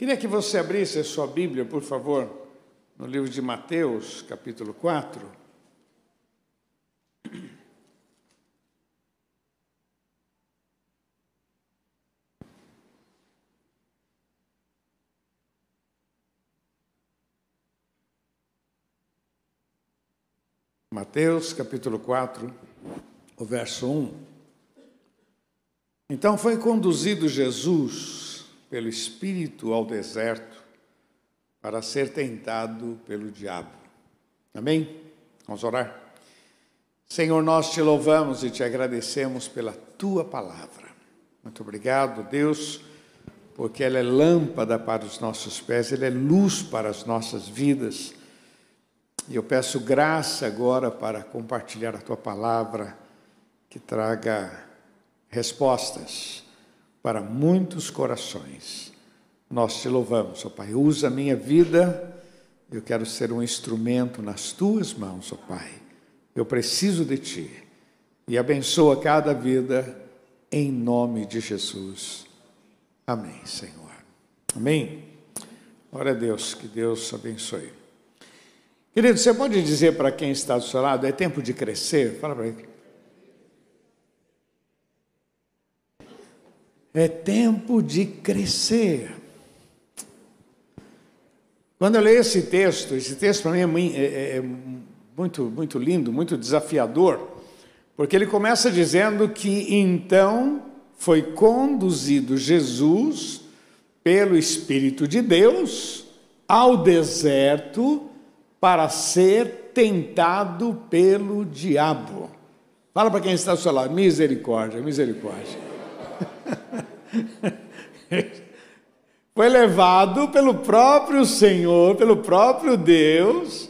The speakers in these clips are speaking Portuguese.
Queria que você abrisse a sua Bíblia, por favor, no livro de Mateus, capítulo 4. Mateus capítulo 4, o verso 1. Então foi conduzido Jesus pelo Espírito ao deserto para ser tentado pelo diabo. Amém? Vamos orar? Senhor, nós te louvamos e te agradecemos pela tua palavra. Muito obrigado, Deus, porque ela é lâmpada para os nossos pés, ela é luz para as nossas vidas. E eu peço graça agora para compartilhar a tua palavra, que traga respostas para muitos corações. Nós te louvamos, ó Pai. Usa a minha vida, eu quero ser um instrumento nas tuas mãos, ó Pai. Eu preciso de ti. E abençoa cada vida em nome de Jesus. Amém, Senhor. Amém. Glória a Deus, que Deus abençoe. Querido, você pode dizer para quem está do seu lado, é tempo de crescer? Fala para ele. É tempo de crescer. Quando eu leio esse texto, esse texto para mim é, é, é muito, muito lindo, muito desafiador, porque ele começa dizendo que então foi conduzido Jesus pelo Espírito de Deus ao deserto para ser tentado pelo diabo. Fala para quem está ao seu lado, misericórdia, misericórdia. Foi levado pelo próprio Senhor, pelo próprio Deus,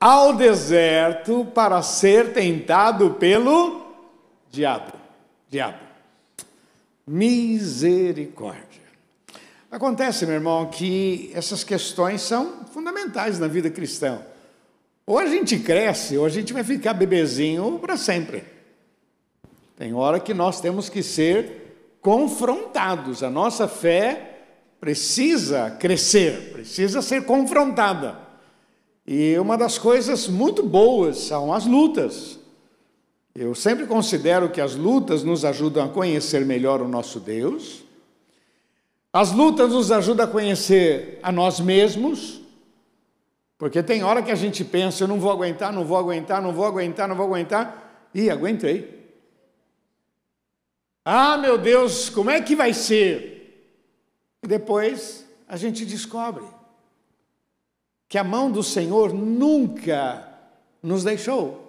ao deserto para ser tentado pelo diabo. Diabo. Misericórdia. Acontece, meu irmão, que essas questões são fundamentais na vida cristã. Ou a gente cresce, ou a gente vai ficar bebezinho para sempre. Tem hora que nós temos que ser confrontados. A nossa fé precisa crescer, precisa ser confrontada. E uma das coisas muito boas são as lutas. Eu sempre considero que as lutas nos ajudam a conhecer melhor o nosso Deus as lutas nos ajudam a conhecer a nós mesmos, porque tem hora que a gente pensa, eu não vou aguentar, não vou aguentar, não vou aguentar, não vou aguentar, e aguentei. Ah, meu Deus, como é que vai ser? Depois a gente descobre que a mão do Senhor nunca nos deixou.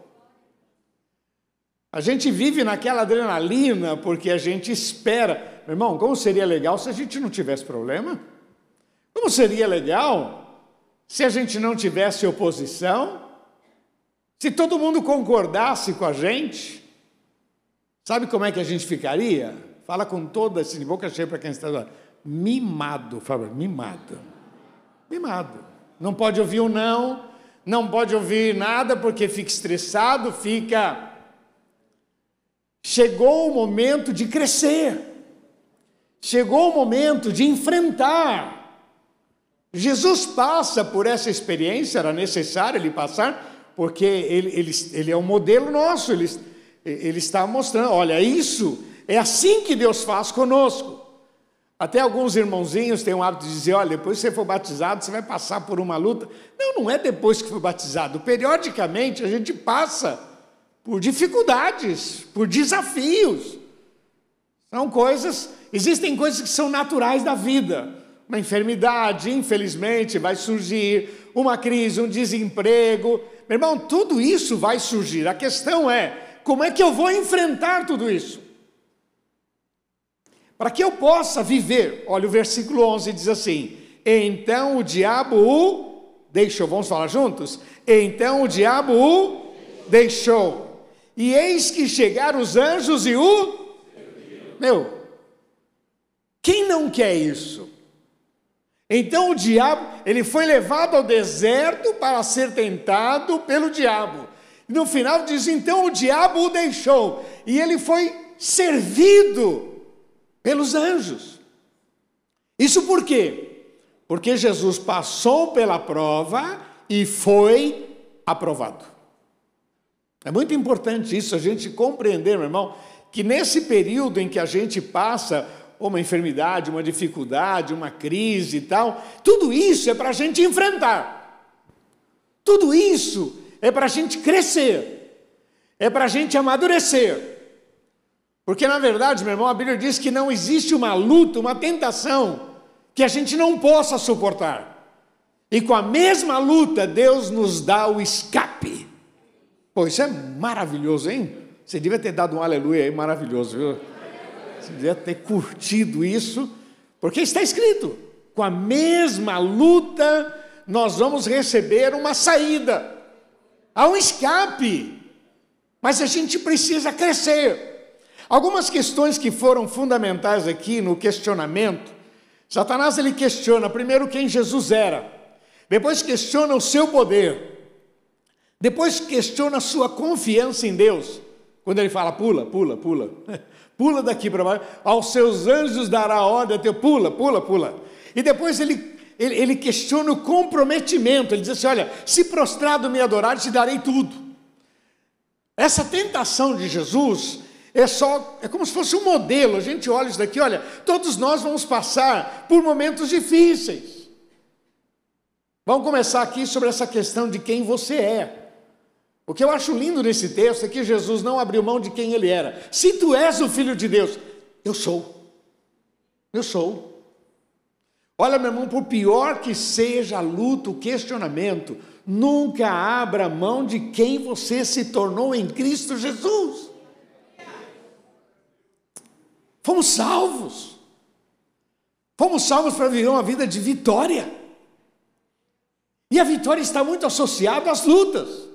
A gente vive naquela adrenalina porque a gente espera. Meu irmão, como seria legal se a gente não tivesse problema? Como seria legal se a gente não tivesse oposição? Se todo mundo concordasse com a gente? Sabe como é que a gente ficaria? Fala com toda de boca cheia para quem está lá. Mimado, fala, mimado. Mimado. Não pode ouvir o um não, não pode ouvir nada porque fica estressado, fica. Chegou o momento de crescer. Chegou o momento de enfrentar. Jesus passa por essa experiência, era necessário ele passar, porque ele, ele, ele é um modelo nosso, ele, ele está mostrando: olha, isso é assim que Deus faz conosco. Até alguns irmãozinhos têm o hábito de dizer: olha, depois que você for batizado, você vai passar por uma luta. Não, não é depois que for batizado. Periodicamente a gente passa por dificuldades, por desafios. São coisas Existem coisas que são naturais da vida. Uma enfermidade, infelizmente, vai surgir, uma crise, um desemprego. Meu irmão, tudo isso vai surgir. A questão é: como é que eu vou enfrentar tudo isso? Para que eu possa viver, olha o versículo 11 diz assim: Então o diabo o deixou. Vamos falar juntos? Então o diabo o deixou. E eis que chegaram os anjos e o. Meu, quem não quer isso? Então o diabo, ele foi levado ao deserto para ser tentado pelo diabo. No final diz: então o diabo o deixou, e ele foi servido pelos anjos. Isso por quê? Porque Jesus passou pela prova e foi aprovado. É muito importante isso, a gente compreender, meu irmão, que nesse período em que a gente passa uma enfermidade, uma dificuldade, uma crise e tal, tudo isso é para a gente enfrentar. Tudo isso é para a gente crescer, é para a gente amadurecer. Porque, na verdade, meu irmão, a Bíblia diz que não existe uma luta, uma tentação que a gente não possa suportar. E com a mesma luta, Deus nos dá o escape. Pô, isso é maravilhoso, hein? Você devia ter dado um aleluia aí maravilhoso, viu? Você devia ter curtido isso, porque está escrito: com a mesma luta, nós vamos receber uma saída, há um escape, mas a gente precisa crescer. Algumas questões que foram fundamentais aqui no questionamento, Satanás ele questiona primeiro quem Jesus era, depois questiona o seu poder, depois questiona a sua confiança em Deus. Quando ele fala pula, pula, pula, pula daqui para baixo, aos seus anjos dará ordem, teu pula, pula, pula. E depois ele, ele, ele questiona o comprometimento, ele diz assim: olha, se prostrado me adorar, te darei tudo. Essa tentação de Jesus é só, é como se fosse um modelo. A gente olha isso daqui, olha, todos nós vamos passar por momentos difíceis. Vamos começar aqui sobre essa questão de quem você é. O que eu acho lindo nesse texto é que Jesus não abriu mão de quem ele era. Se tu és o filho de Deus, eu sou. Eu sou. Olha, meu irmão, por pior que seja a luta, o questionamento, nunca abra mão de quem você se tornou em Cristo Jesus. Fomos salvos. Fomos salvos para viver uma vida de vitória. E a vitória está muito associada às lutas,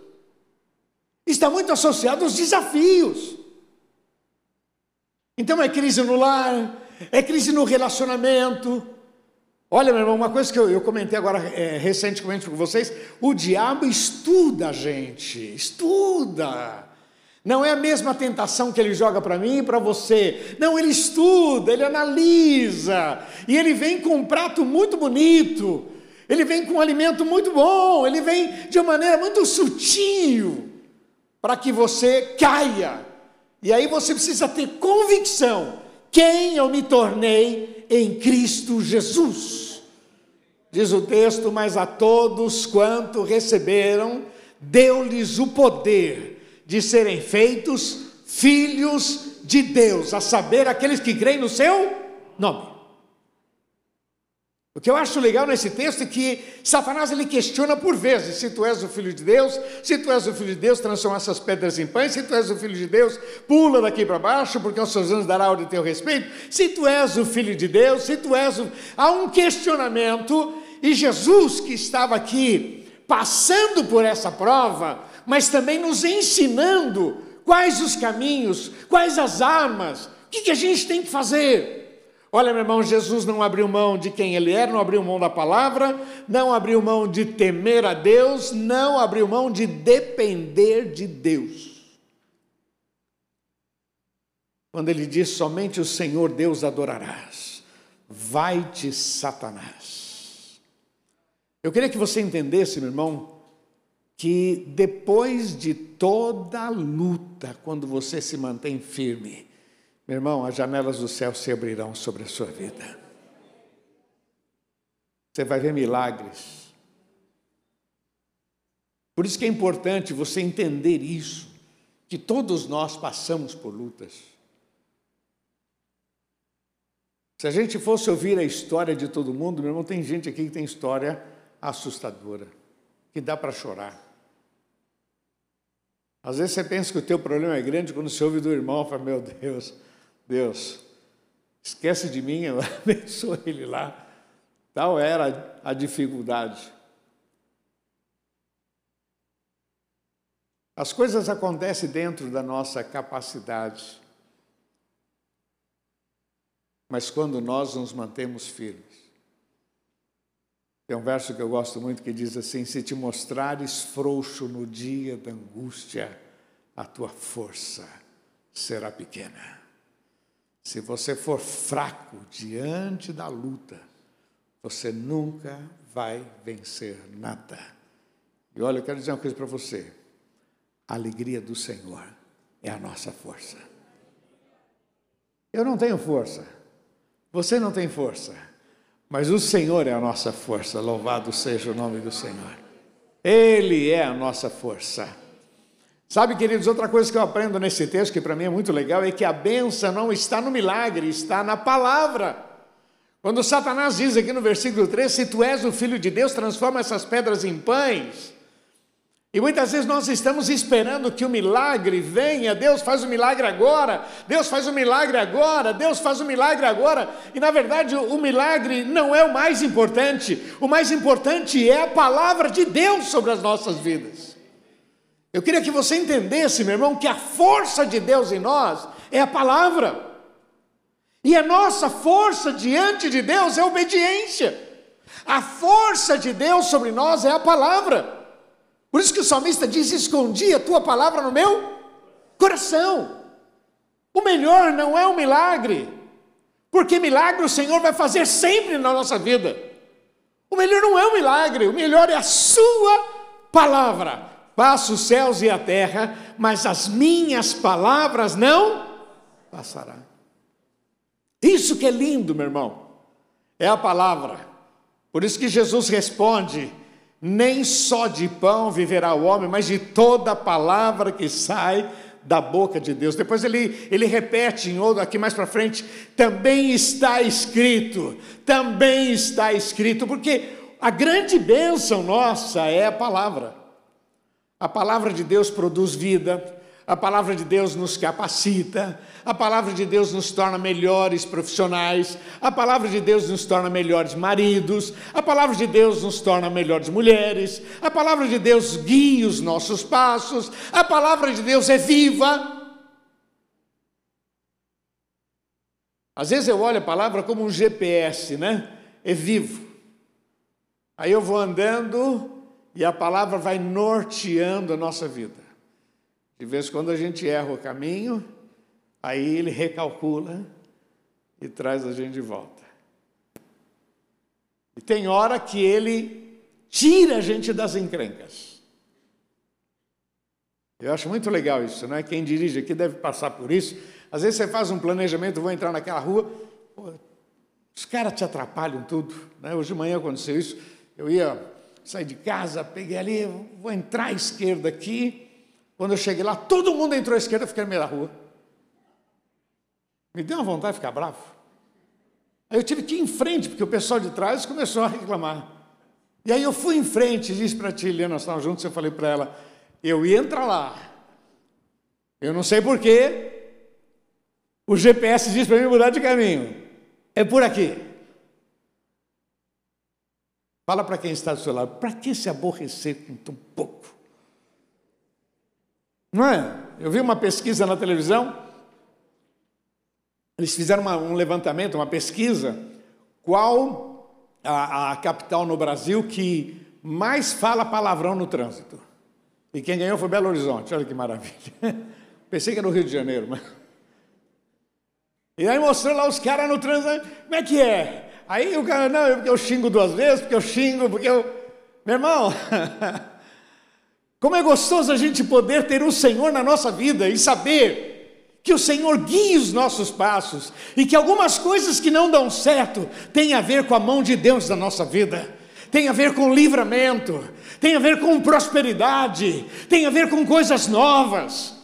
está muito associada aos desafios. Então é crise no lar, é crise no relacionamento. Olha, meu irmão, uma coisa que eu, eu comentei agora é, recentemente com vocês: o diabo estuda a gente, estuda. Não é a mesma tentação que ele joga para mim e para você. Não, ele estuda, ele analisa. E ele vem com um prato muito bonito. Ele vem com um alimento muito bom. Ele vem de uma maneira muito sutil para que você caia. E aí você precisa ter convicção: quem eu me tornei em Cristo Jesus. Diz o texto: Mas a todos quanto receberam, deu-lhes o poder de serem feitos filhos de Deus, a saber, aqueles que creem no seu nome. O que eu acho legal nesse texto é que Satanás ele questiona por vezes: se tu és o filho de Deus, se tu és o filho de Deus, transforma essas pedras em pães, se tu és o filho de Deus, pula daqui para baixo, porque aos seus anos dará ordem teu respeito, se tu és o filho de Deus, se tu és o. Há um questionamento, e Jesus, que estava aqui passando por essa prova, mas também nos ensinando quais os caminhos, quais as armas, o que, que a gente tem que fazer. Olha, meu irmão, Jesus não abriu mão de quem ele era, não abriu mão da palavra, não abriu mão de temer a Deus, não abriu mão de depender de Deus. Quando ele diz somente o Senhor Deus adorarás, vai-te Satanás. Eu queria que você entendesse, meu irmão, que depois de toda a luta, quando você se mantém firme, meu irmão, as janelas do céu se abrirão sobre a sua vida. Você vai ver milagres. Por isso que é importante você entender isso, que todos nós passamos por lutas. Se a gente fosse ouvir a história de todo mundo, meu irmão, tem gente aqui que tem história assustadora, que dá para chorar. Às vezes você pensa que o teu problema é grande quando você ouve do irmão, fala, meu Deus, Deus, esquece de mim, eu abençoe ele lá. Tal era a dificuldade. As coisas acontecem dentro da nossa capacidade. Mas quando nós nos mantemos firmes. Tem um verso que eu gosto muito que diz assim: Se te mostrares frouxo no dia da angústia, a tua força será pequena. Se você for fraco diante da luta, você nunca vai vencer nada. E olha, eu quero dizer uma coisa para você: a alegria do Senhor é a nossa força. Eu não tenho força, você não tem força, mas o Senhor é a nossa força, louvado seja o nome do Senhor. Ele é a nossa força. Sabe, queridos, outra coisa que eu aprendo nesse texto, que para mim é muito legal, é que a benção não está no milagre, está na palavra. Quando Satanás diz aqui no versículo 3: Se tu és o filho de Deus, transforma essas pedras em pães. E muitas vezes nós estamos esperando que o milagre venha, Deus faz o milagre agora, Deus faz o milagre agora, Deus faz o milagre agora, e na verdade o, milagre não é o mais importante, o mais importante é a palavra de Deus sobre as nossas vidas. Eu queria que você entendesse, meu irmão, que a força de Deus em nós é a palavra. E a nossa força diante de Deus é a obediência. A força de Deus sobre nós é a palavra. Por isso que o salmista diz: Escondi a tua palavra no meu coração. O melhor não é o milagre, porque milagre o Senhor vai fazer sempre na nossa vida. O melhor não é o milagre, o melhor é a Sua palavra. Passa os céus e a terra, mas as minhas palavras não passarão. Isso que é lindo, meu irmão, é a palavra. Por isso que Jesus responde: nem só de pão viverá o homem, mas de toda palavra que sai da boca de Deus. Depois ele, ele repete em outro, aqui mais para frente, também está escrito, também está escrito, porque a grande bênção nossa é a palavra. A palavra de Deus produz vida, a palavra de Deus nos capacita, a palavra de Deus nos torna melhores profissionais, a palavra de Deus nos torna melhores maridos, a palavra de Deus nos torna melhores mulheres, a palavra de Deus guia os nossos passos, a palavra de Deus é viva. Às vezes eu olho a palavra como um GPS, né? É vivo. Aí eu vou andando e a palavra vai norteando a nossa vida. De vez em quando a gente erra o caminho, aí ele recalcula e traz a gente de volta. E tem hora que ele tira a gente das encrencas. Eu acho muito legal isso, não é? Quem dirige aqui deve passar por isso. Às vezes você faz um planejamento, vou entrar naquela rua, os caras te atrapalham tudo. Né? Hoje de manhã aconteceu isso. Eu ia saí de casa, peguei ali, vou entrar à esquerda aqui. Quando eu cheguei lá, todo mundo entrou à esquerda, eu fiquei no meio da rua. Me deu uma vontade de ficar bravo. Aí eu tive que ir em frente, porque o pessoal de trás começou a reclamar. E aí eu fui em frente, disse para a Tia nós estávamos juntos, eu falei para ela, eu ia entrar lá. Eu não sei porquê, o GPS disse para mim mudar de caminho. É por aqui. Fala para quem está do seu lado, para que se aborrecer com tão pouco? Não é? Eu vi uma pesquisa na televisão, eles fizeram uma, um levantamento, uma pesquisa, qual a, a capital no Brasil que mais fala palavrão no trânsito. E quem ganhou foi Belo Horizonte, olha que maravilha. Pensei que era o Rio de Janeiro, mas. E aí mostrou lá os caras no trânsito, como é que é? Aí o cara, não, porque eu xingo duas vezes, porque eu xingo, porque eu. Meu irmão, como é gostoso a gente poder ter o Senhor na nossa vida e saber que o Senhor guia os nossos passos e que algumas coisas que não dão certo têm a ver com a mão de Deus na nossa vida, tem a ver com livramento, tem a ver com prosperidade, tem a ver com coisas novas.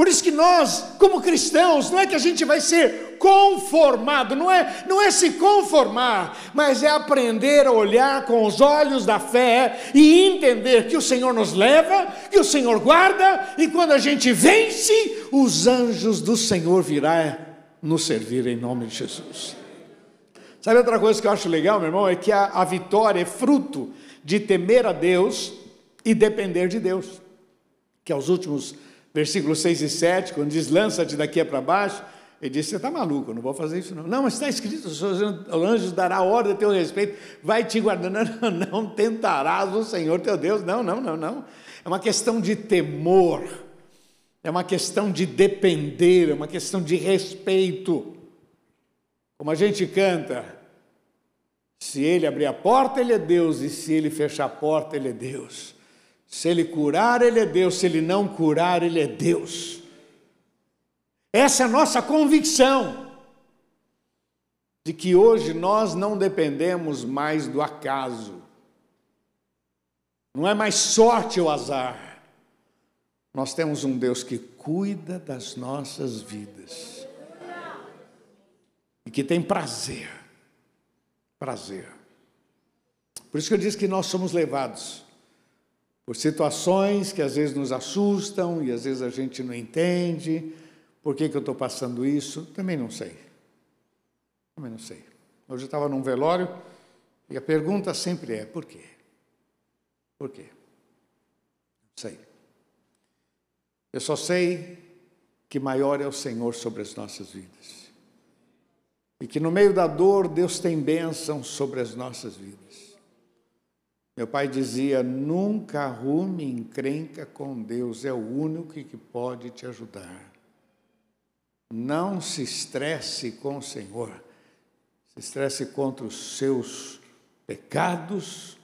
Por isso que nós, como cristãos, não é que a gente vai ser conformado, não é, não é se conformar, mas é aprender a olhar com os olhos da fé e entender que o Senhor nos leva, que o Senhor guarda, e quando a gente vence, os anjos do Senhor virão nos servir em nome de Jesus. Sabe outra coisa que eu acho legal, meu irmão, é que a, a vitória é fruto de temer a Deus e depender de Deus, que é os últimos versículos 6 e 7, quando diz: lança-te daqui para baixo, ele disse: Você está maluco, eu não vou fazer isso não. Não, mas está escrito: o anjo dará ordem a teu respeito, vai te guardando. Não, não tentarás o Senhor teu Deus. Não, não, não, não. É uma questão de temor, é uma questão de depender, é uma questão de respeito. Como a gente canta, Se ele abrir a porta, ele é Deus, e se ele fechar a porta, ele é Deus. Se ele curar, ele é Deus, se ele não curar, ele é Deus. Essa é a nossa convicção de que hoje nós não dependemos mais do acaso. Não é mais sorte ou azar. Nós temos um Deus que cuida das nossas vidas e que tem prazer prazer. Por isso que eu disse que nós somos levados por situações que às vezes nos assustam e às vezes a gente não entende. Por que, que eu estou passando isso? Também não sei. Também não sei. Hoje eu estava num velório e a pergunta sempre é: por quê? Por quê? Não sei. Eu só sei que maior é o Senhor sobre as nossas vidas. E que no meio da dor, Deus tem bênção sobre as nossas vidas. Meu pai dizia: nunca arrume encrenca com Deus, é o único que pode te ajudar. Não se estresse com o Senhor, se estresse contra os seus pecados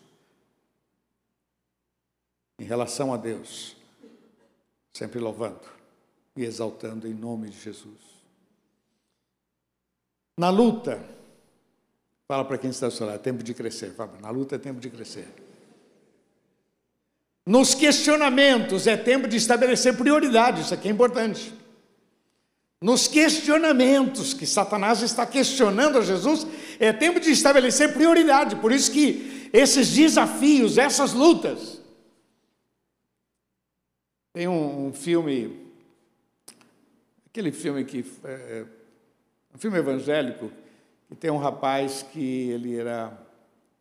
em relação a Deus, sempre louvando e exaltando em nome de Jesus. Na luta, fala para quem está ao seu é tempo de crescer. Fala, na luta é tempo de crescer. Nos questionamentos é tempo de estabelecer prioridades, isso aqui é importante. Nos questionamentos que Satanás está questionando a Jesus, é tempo de estabelecer prioridade. Por isso que esses desafios, essas lutas. Tem um, um filme, aquele filme que é, um filme evangélico que tem um rapaz que ele era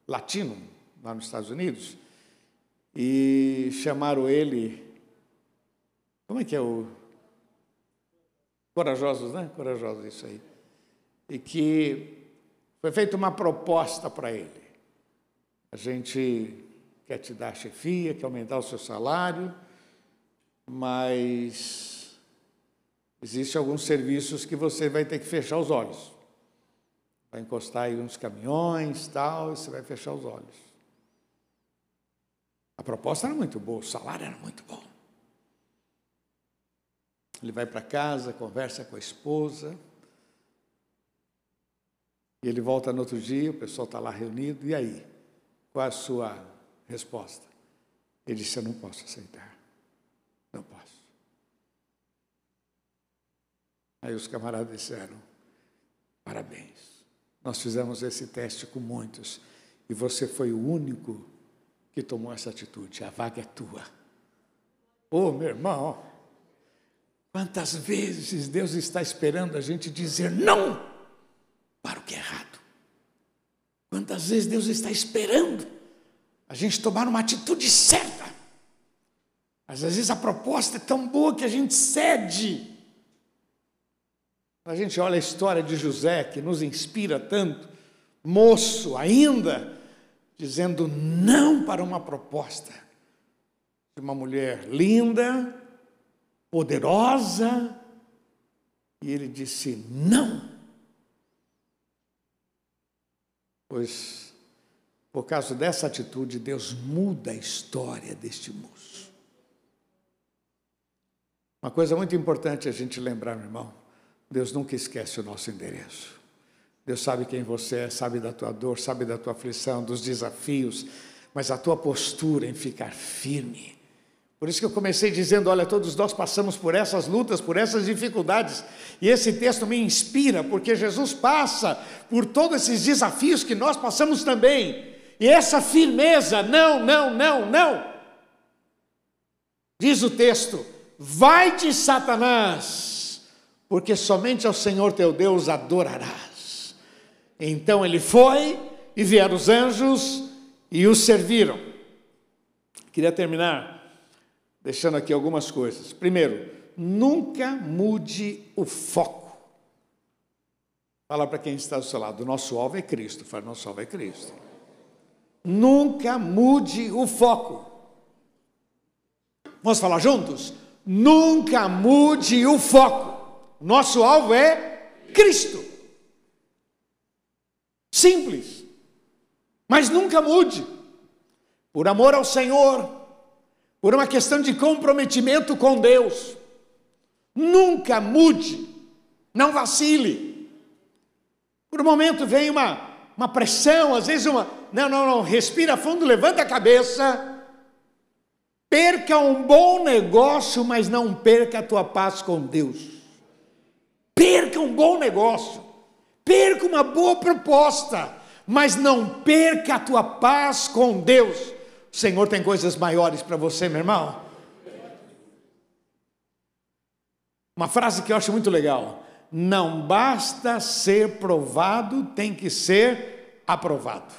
latino lá nos Estados Unidos e chamaram ele como é que é o corajosos, né? Corajosos isso aí. E que foi feita uma proposta para ele. A gente quer te dar chefia, quer aumentar o seu salário, mas Existem alguns serviços que você vai ter que fechar os olhos. Vai encostar aí uns caminhões, tal, e você vai fechar os olhos. A proposta era muito boa, o salário era muito bom. Ele vai para casa, conversa com a esposa. E ele volta no outro dia, o pessoal está lá reunido. E aí? Qual a sua resposta? Ele disse: Eu não posso aceitar. Não posso. Aí os camaradas disseram: parabéns, nós fizemos esse teste com muitos e você foi o único que tomou essa atitude, a vaga é tua. Ô oh, meu irmão, quantas vezes Deus está esperando a gente dizer não para o que é errado? Quantas vezes Deus está esperando a gente tomar uma atitude certa? Às vezes a proposta é tão boa que a gente cede a gente olha a história de José, que nos inspira tanto, moço ainda, dizendo não para uma proposta de uma mulher linda, poderosa, e ele disse não. Pois, por causa dessa atitude, Deus muda a história deste moço. Uma coisa muito importante a gente lembrar, meu irmão Deus nunca esquece o nosso endereço. Deus sabe quem você é, sabe da tua dor, sabe da tua aflição, dos desafios, mas a tua postura em ficar firme. Por isso que eu comecei dizendo: olha, todos nós passamos por essas lutas, por essas dificuldades, e esse texto me inspira, porque Jesus passa por todos esses desafios que nós passamos também, e essa firmeza, não, não, não, não. Diz o texto: vai-te, Satanás porque somente ao Senhor teu Deus adorarás. Então ele foi e vieram os anjos e o serviram. Queria terminar deixando aqui algumas coisas. Primeiro, nunca mude o foco. Fala para quem está do seu lado, nosso alvo é Cristo. Fala, nosso alvo é Cristo. Nunca mude o foco. Vamos falar juntos? Nunca mude o foco. Nosso alvo é Cristo. Simples. Mas nunca mude. Por amor ao Senhor, por uma questão de comprometimento com Deus. Nunca mude. Não vacile. Por um momento vem uma, uma pressão, às vezes uma. Não, não, não. Respira fundo, levanta a cabeça. Perca um bom negócio, mas não perca a tua paz com Deus. Perca um bom negócio. Perca uma boa proposta, mas não perca a tua paz com Deus. O Senhor tem coisas maiores para você, meu irmão. Uma frase que eu acho muito legal. Não basta ser provado, tem que ser aprovado.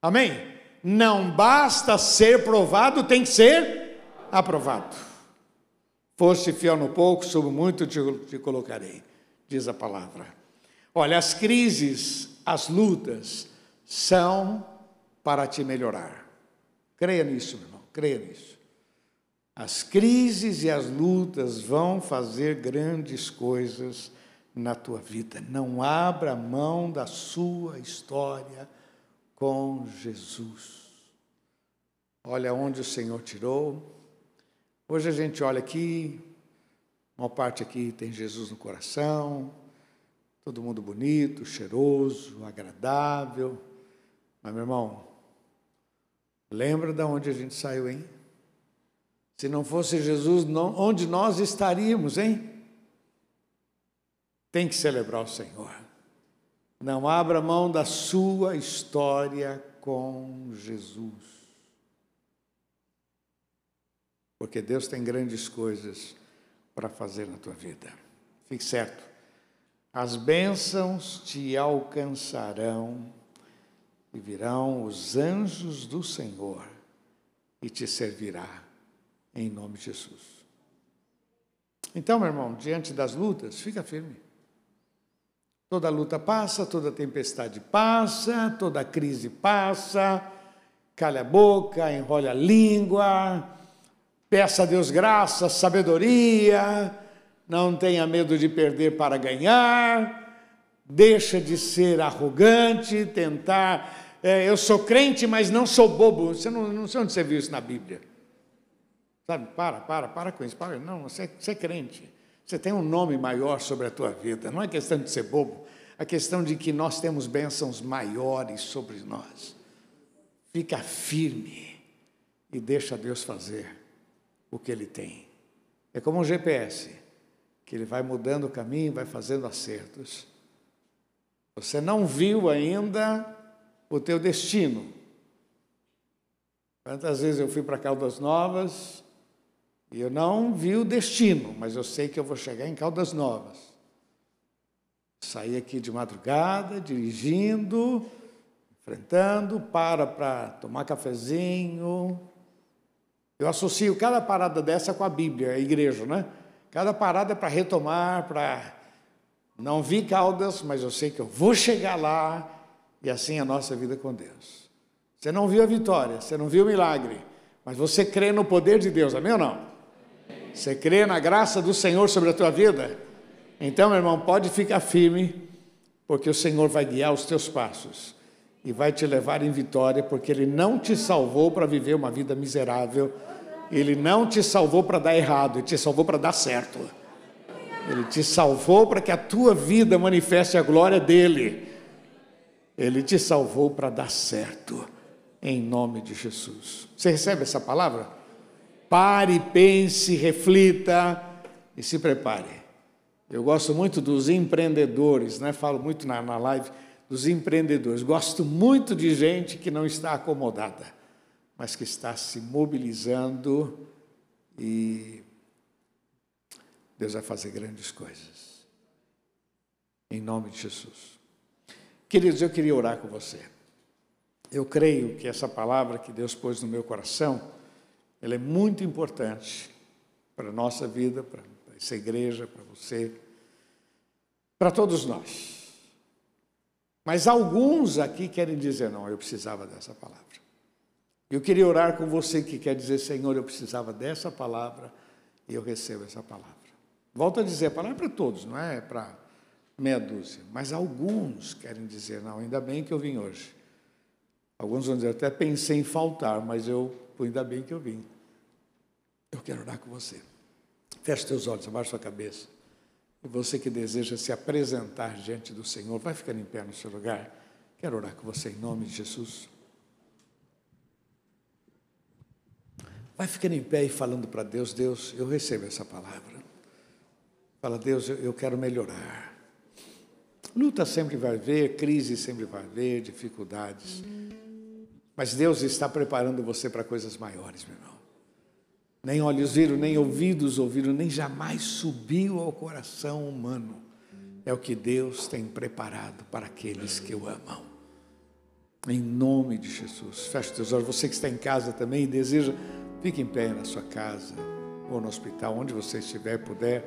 Amém? Não basta ser provado, tem que ser aprovado. Foste fiel no pouco, sobre muito te, te colocarei, diz a palavra. Olha, as crises, as lutas, são para te melhorar. Creia nisso, meu irmão, creia nisso. As crises e as lutas vão fazer grandes coisas na tua vida. Não abra mão da sua história com Jesus. Olha onde o Senhor tirou. Hoje a gente olha aqui, uma parte aqui tem Jesus no coração, todo mundo bonito, cheiroso, agradável. Mas, meu irmão, lembra de onde a gente saiu, hein? Se não fosse Jesus, onde nós estaríamos, hein? Tem que celebrar o Senhor. Não abra mão da sua história com Jesus. Porque Deus tem grandes coisas para fazer na tua vida. Fique certo. As bênçãos te alcançarão e virão os anjos do Senhor e te servirá em nome de Jesus. Então, meu irmão, diante das lutas, fica firme. Toda luta passa, toda tempestade passa, toda crise passa. Calha a boca, enrola a língua, peça a Deus graça, sabedoria, não tenha medo de perder para ganhar, deixa de ser arrogante, tentar. É, eu sou crente, mas não sou bobo. Você não, não sei onde você viu isso na Bíblia. Sabe, para, para, para com isso. Para. Não, você, você é crente. Você tem um nome maior sobre a tua vida. Não é questão de ser bobo, é questão de que nós temos bênçãos maiores sobre nós. Fica firme e deixa Deus fazer o que Ele tem. É como um GPS, que ele vai mudando o caminho, vai fazendo acertos. Você não viu ainda o teu destino. Quantas vezes eu fui para Caldas Novas e eu não vi o destino, mas eu sei que eu vou chegar em Caldas Novas. Saí aqui de madrugada, dirigindo, enfrentando, para para tomar cafezinho. Eu associo cada parada dessa com a Bíblia, a igreja, né? Cada parada é para retomar, para não vi Caldas, mas eu sei que eu vou chegar lá e assim é a nossa vida com Deus. Você não viu a vitória, você não viu o milagre, mas você crê no poder de Deus, amém ou não? Você crê na graça do Senhor sobre a tua vida? Então, meu irmão, pode ficar firme, porque o Senhor vai guiar os teus passos e vai te levar em vitória, porque Ele não te salvou para viver uma vida miserável, Ele não te salvou para dar errado, Ele te salvou para dar certo. Ele te salvou para que a tua vida manifeste a glória dEle. Ele te salvou para dar certo, em nome de Jesus. Você recebe essa palavra? Pare, pense, reflita e se prepare. Eu gosto muito dos empreendedores, né? falo muito na, na live dos empreendedores. Gosto muito de gente que não está acomodada, mas que está se mobilizando e Deus vai fazer grandes coisas. Em nome de Jesus. Queridos, eu queria orar com você. Eu creio que essa palavra que Deus pôs no meu coração ela é muito importante para a nossa vida, para essa igreja, para você, para todos nós. Mas alguns aqui querem dizer: não, eu precisava dessa palavra. Eu queria orar com você que quer dizer: Senhor, eu precisava dessa palavra e eu recebo essa palavra. Volto a dizer: a palavra é para todos, não é para meia dúzia. Mas alguns querem dizer: não, ainda bem que eu vim hoje. Alguns vão dizer, até pensei em faltar, mas eu, ainda bem que eu vim. Eu quero orar com você. Feche teus olhos, abaixa sua cabeça. Você que deseja se apresentar diante do Senhor, vai ficar em pé no seu lugar. Quero orar com você em nome de Jesus. Vai ficando em pé e falando para Deus: Deus, eu recebo essa palavra. Fala, Deus, eu quero melhorar. Luta sempre vai haver, crise sempre vai haver, dificuldades. Mas Deus está preparando você para coisas maiores, meu irmão. Nem olhos viram, nem ouvidos ouviram, nem jamais subiu ao coração humano. É o que Deus tem preparado para aqueles que o amam. Em nome de Jesus. Feche teus olhos. Você que está em casa também e deseja, fique em pé na sua casa ou no hospital, onde você estiver, puder.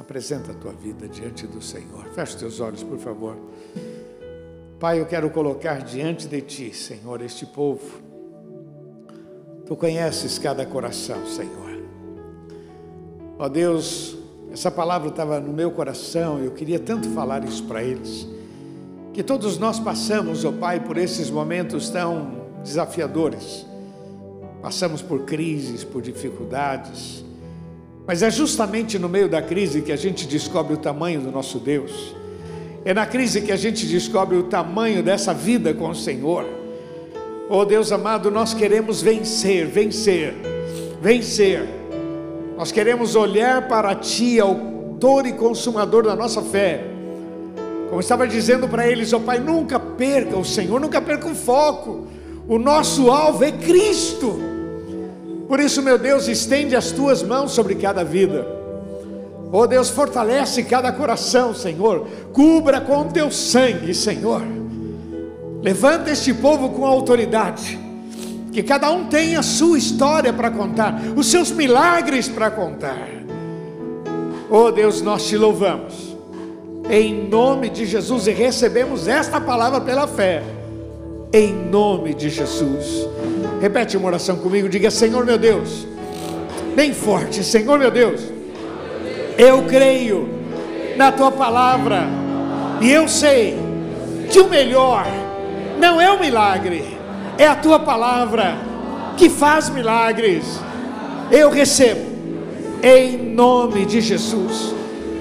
Apresenta a tua vida diante do Senhor. Feche teus olhos, por favor. Pai, eu quero colocar diante de ti, Senhor, este povo. Tu conheces cada coração, Senhor. Ó Deus, essa palavra estava no meu coração, eu queria tanto falar isso para eles. Que todos nós passamos, ó Pai, por esses momentos tão desafiadores. Passamos por crises, por dificuldades. Mas é justamente no meio da crise que a gente descobre o tamanho do nosso Deus. É na crise que a gente descobre o tamanho dessa vida com o Senhor. Oh Deus amado, nós queremos vencer, vencer, vencer. Nós queremos olhar para Ti, autor e consumador da nossa fé. Como estava dizendo para eles, ó oh, Pai, nunca perca o Senhor, nunca perca o foco. O nosso alvo é Cristo. Por isso, meu Deus, estende as tuas mãos sobre cada vida. Oh Deus, fortalece cada coração, Senhor. Cubra com teu sangue, Senhor. Levanta este povo com autoridade. Que cada um tenha a sua história para contar, os seus milagres para contar. Oh Deus, nós te louvamos. Em nome de Jesus e recebemos esta palavra pela fé. Em nome de Jesus. Repete uma oração comigo, diga: Senhor meu Deus. Bem forte, Senhor meu Deus eu creio na tua palavra e eu sei que o melhor não é o milagre, é a tua palavra que faz milagres. Eu recebo em nome de Jesus.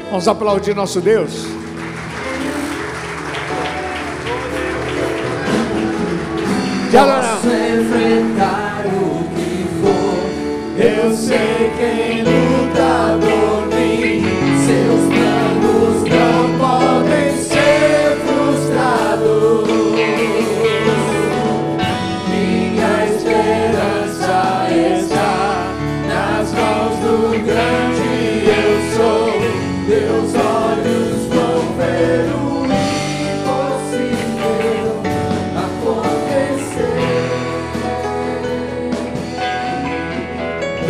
Vamos aplaudir nosso Deus. Posso enfrentar o que for, eu sei quem luta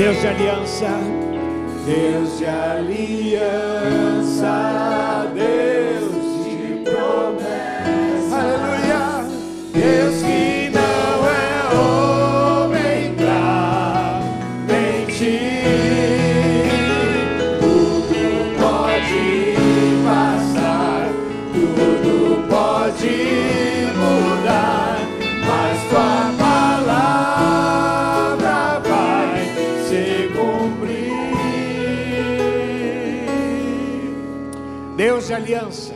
Deus de aliança. Deus de aliança, Deus de promessa, aleluia, Deus que não aliança,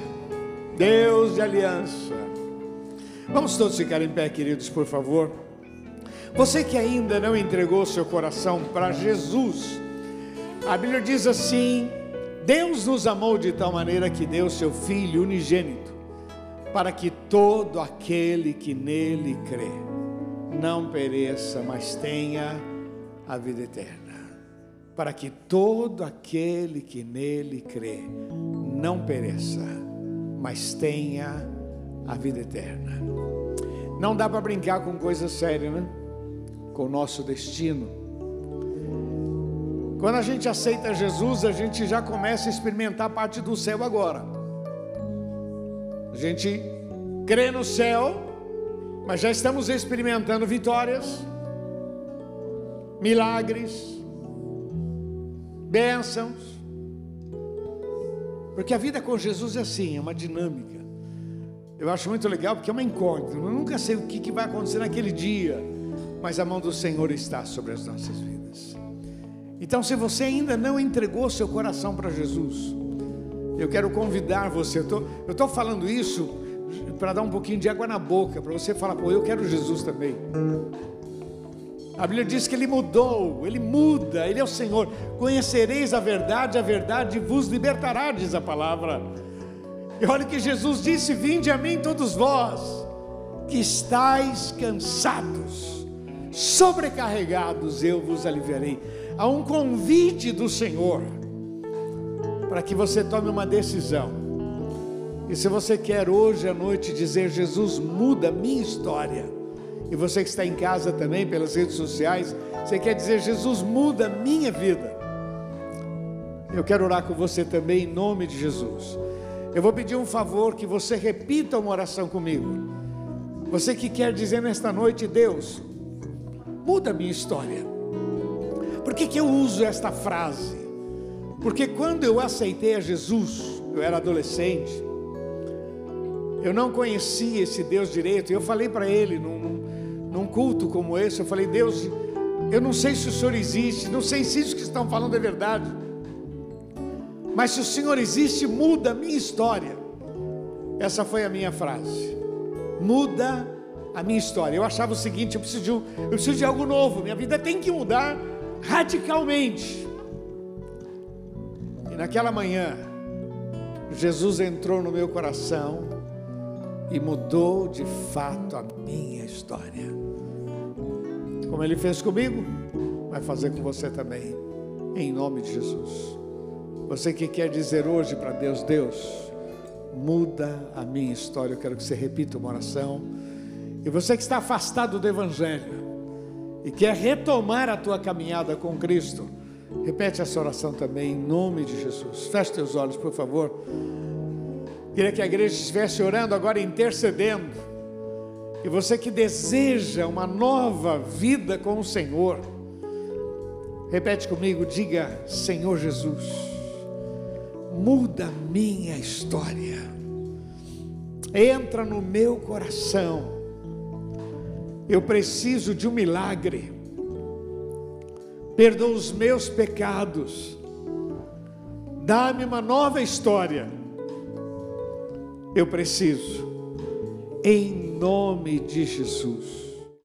Deus de aliança. Vamos todos ficar em pé, queridos, por favor. Você que ainda não entregou seu coração para Jesus, a Bíblia diz assim: Deus nos amou de tal maneira que deu seu Filho unigênito, para que todo aquele que nele crê não pereça, mas tenha a vida eterna. Para que todo aquele que nele crê não pereça, mas tenha a vida eterna. Não dá para brincar com coisa séria, né? Com o nosso destino. Quando a gente aceita Jesus, a gente já começa a experimentar a parte do céu agora. A gente crê no céu, mas já estamos experimentando vitórias, milagres, bênçãos. Porque a vida com Jesus é assim, é uma dinâmica. Eu acho muito legal porque é uma incógnita. Eu nunca sei o que, vai acontecer naquele dia, mas a mão do Senhor está sobre as nossas vidas. Então, se você ainda não entregou seu coração para Jesus, eu quero convidar você. Eu estou falando isso para dar um pouquinho de água na boca, para você falar, pô, eu quero Jesus também. A Bíblia diz que Ele mudou, Ele muda, Ele é o Senhor. Conhecereis a verdade, a verdade vos libertará, diz a palavra. E olha que Jesus disse: Vinde a mim, todos vós, que estáis cansados, sobrecarregados, eu vos aliviarei. Há um convite do Senhor para que você tome uma decisão. E se você quer hoje à noite dizer: Jesus, muda a minha história. E você que está em casa também, pelas redes sociais, você quer dizer: Jesus, muda a minha vida. Eu quero orar com você também em nome de Jesus. Eu vou pedir um favor que você repita uma oração comigo. Você que quer dizer nesta noite, Deus, muda a minha história. Por que, que eu uso esta frase? Porque quando eu aceitei a Jesus, eu era adolescente, eu não conhecia esse Deus direito, eu falei para ele num culto como esse, eu falei, Deus, eu não sei se o Senhor existe, não sei se isso que estão falando é verdade. Mas se o Senhor existe, muda a minha história. Essa foi a minha frase. Muda a minha história. Eu achava o seguinte: eu preciso de, um, eu preciso de algo novo. Minha vida tem que mudar radicalmente. E naquela manhã, Jesus entrou no meu coração e mudou de fato a minha história. Como ele fez comigo, vai fazer com você também, em nome de Jesus. Você que quer dizer hoje para Deus, Deus, muda a minha história. Eu quero que você repita uma oração. E você que está afastado do Evangelho e quer retomar a tua caminhada com Cristo, repete essa oração também em nome de Jesus. Feche teus olhos, por favor. Queria que a igreja estivesse orando agora, intercedendo. E você que deseja uma nova vida com o Senhor, repete comigo, diga: Senhor Jesus muda minha história, entra no meu coração. Eu preciso de um milagre, perdoa os meus pecados, dá-me uma nova história. Eu preciso, em nome de Jesus.